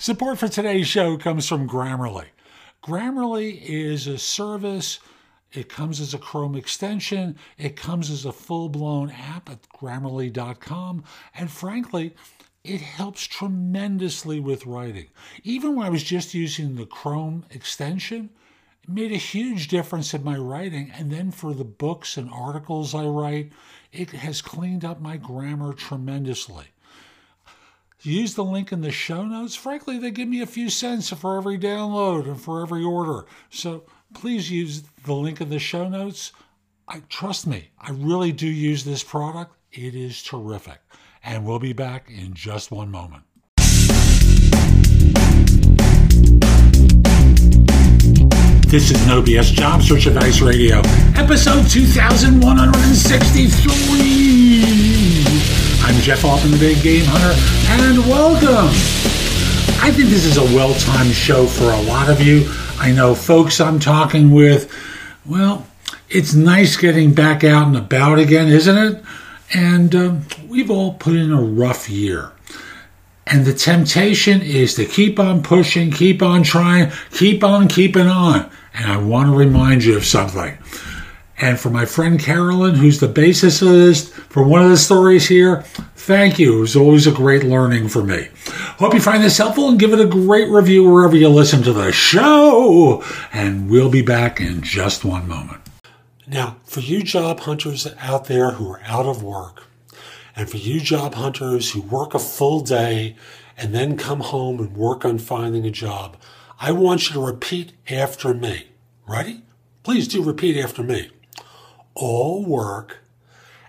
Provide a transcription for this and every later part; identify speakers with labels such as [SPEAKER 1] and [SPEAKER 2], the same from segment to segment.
[SPEAKER 1] Support for today's show comes from Grammarly. Grammarly is a service. It comes as a Chrome extension. It comes as a full blown app at grammarly.com. And frankly, it helps tremendously with writing. Even when I was just using the Chrome extension, it made a huge difference in my writing. And then for the books and articles I write, it has cleaned up my grammar tremendously. Use the link in the show notes. Frankly, they give me a few cents for every download and for every order. So please use the link in the show notes. I trust me, I really do use this product. It is terrific. And we'll be back in just one moment. This is No BS Job Search Advice Radio, episode 2163. I'm Jeff Altman, the Big Game Hunter, and welcome. I think this is a well timed show for a lot of you. I know folks I'm talking with, well, it's nice getting back out and about again, isn't it? And um, we've all put in a rough year. And the temptation is to keep on pushing, keep on trying, keep on keeping on. And I want to remind you of something. And for my friend Carolyn, who's the bassist for one of the stories here, thank you. It was always a great learning for me. Hope you find this helpful and give it a great review wherever you listen to the show. And we'll be back in just one moment. Now, for you job hunters out there who are out of work, and for you job hunters who work a full day and then come home and work on finding a job, I want you to repeat after me. Ready? Please do repeat after me. All work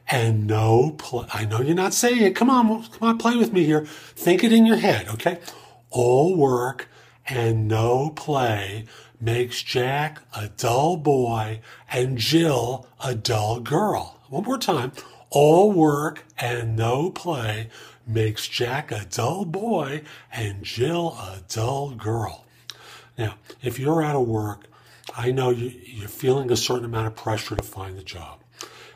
[SPEAKER 1] and no play. I know you're not saying it. Come on, come on, play with me here. Think it in your head, okay? All work and no play makes Jack a dull boy and Jill a dull girl. One more time. All work and no play makes Jack a dull boy and Jill a dull girl. Now, if you're out of work, I know you, you're feeling a certain amount of pressure to find the job.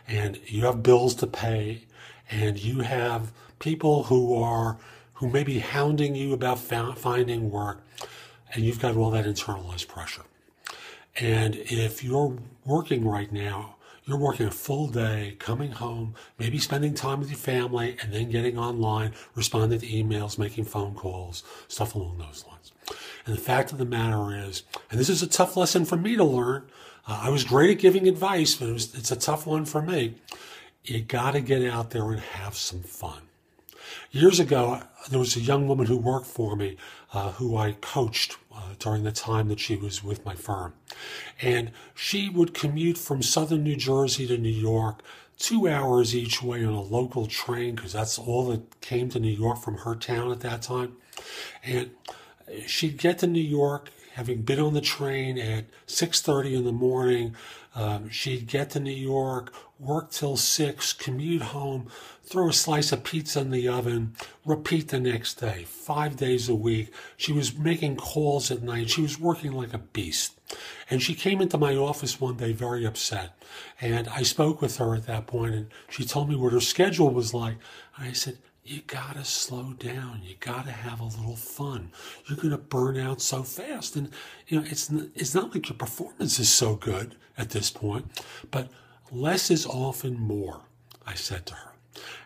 [SPEAKER 1] And you have bills to pay and you have people who are who may be hounding you about finding work and you've got all that internalized pressure. And if you're working right now you're working a full day coming home maybe spending time with your family and then getting online responding to emails making phone calls stuff along those lines and the fact of the matter is and this is a tough lesson for me to learn uh, I was great at giving advice, but it was, it's a tough one for me. You got to get out there and have some fun. Years ago, there was a young woman who worked for me uh, who I coached uh, during the time that she was with my firm. And she would commute from southern New Jersey to New York, two hours each way on a local train, because that's all that came to New York from her town at that time. And she'd get to New York having been on the train at 6.30 in the morning um, she'd get to new york work till 6 commute home throw a slice of pizza in the oven repeat the next day five days a week. She was making calls at night. She was working like a beast. And she came into my office one day very upset. And i spoke with her at that point and she told me what her schedule was like. And i said you gotta slow down. You gotta have a little fun. You're gonna burn out so fast, and you know it's it's not like your performance is so good at this point. But less is often more. I said to her,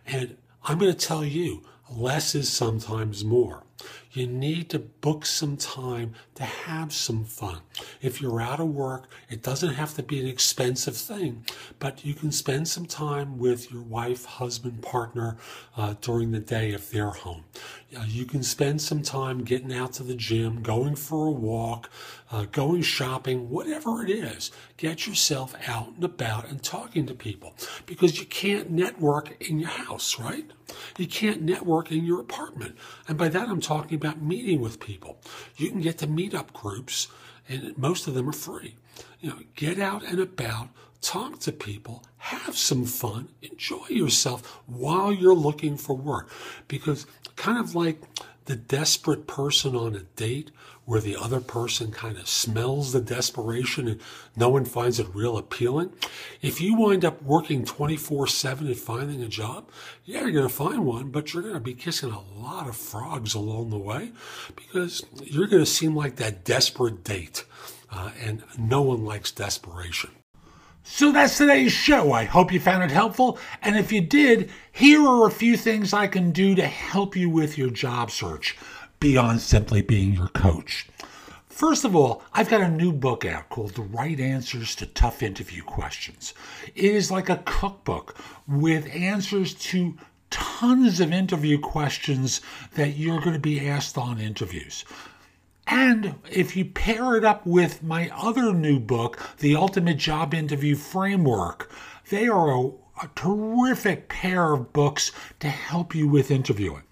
[SPEAKER 1] and I'm gonna tell you, less is sometimes more. You need to book some time to have some fun. If you're out of work, it doesn't have to be an expensive thing, but you can spend some time with your wife, husband, partner uh, during the day if they're home. Uh, you can spend some time getting out to the gym, going for a walk, uh, going shopping, whatever it is. Get yourself out and about and talking to people because you can't network in your house, right? You can't network in your apartment. And by that, I'm talking about meeting with people. You can get to meetup groups, and most of them are free. You know, get out and about, talk to people, have some fun, enjoy yourself while you're looking for work. Because kind of like
[SPEAKER 2] the desperate person on a date where the other person kind of smells the desperation and no one finds it real appealing. If you wind up working 24 7 at finding a job, yeah, you're going to find one, but you're going to be kissing a lot of frogs along the way because you're going to seem like that desperate date. Uh, and no one likes desperation.
[SPEAKER 1] So that's today's show. I hope you found it helpful. And if you did, here are a few things I can do to help you with your job search beyond simply being your coach. First of all, I've got a new book out called The Right Answers to Tough Interview Questions. It is like a cookbook with answers to tons of interview questions that you're going to be asked on interviews. And if you pair it up with my other new book, The Ultimate Job Interview Framework, they are a, a terrific pair of books to help you with interviewing.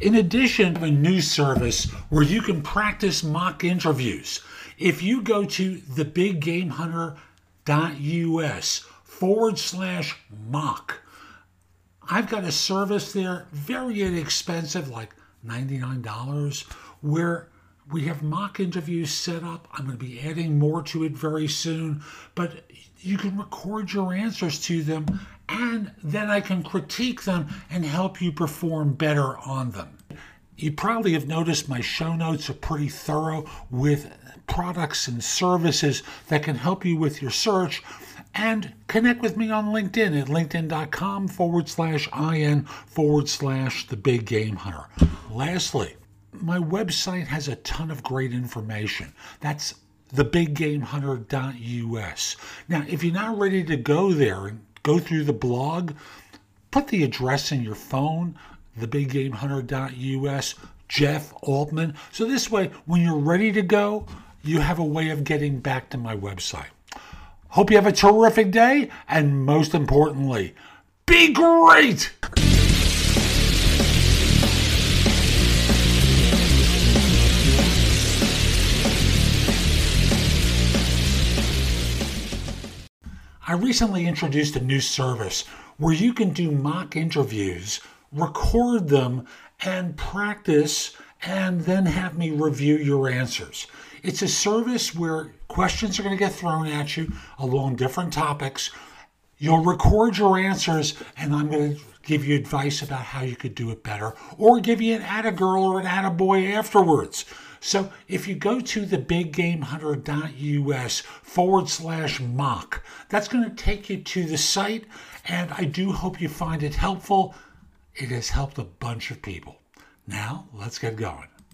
[SPEAKER 1] In addition, have a new service where you can practice mock interviews. If you go to thebiggamehunter.us forward slash mock, I've got a service there, very inexpensive, like $99, where we have mock interviews set up. I'm going to be adding more to it very soon, but you can record your answers to them and then I can critique them and help you perform better on them. You probably have noticed my show notes are pretty thorough with products and services that can help you with your search. And connect with me on LinkedIn at linkedin.com forward slash in forward slash the big game hunter. Lastly, my website has a ton of great information. That's thebiggamehunter.us. Now, if you're not ready to go there and go through the blog, put the address in your phone, thebiggamehunter.us, Jeff Altman. So this way, when you're ready to go, you have a way of getting back to my website. Hope you have a terrific day, and most importantly, be great! I recently introduced a new service where you can do mock interviews, record them, and practice, and then have me review your answers. It's a service where questions are going to get thrown at you along different topics. You'll record your answers, and I'm going to give you advice about how you could do it better, or give you an atta girl or an atta boy afterwards. So if you go to thebiggamehunter.us forward slash mock, that's going to take you to the site, and I do hope you find it helpful. It has helped a bunch of people. Now, let's get going.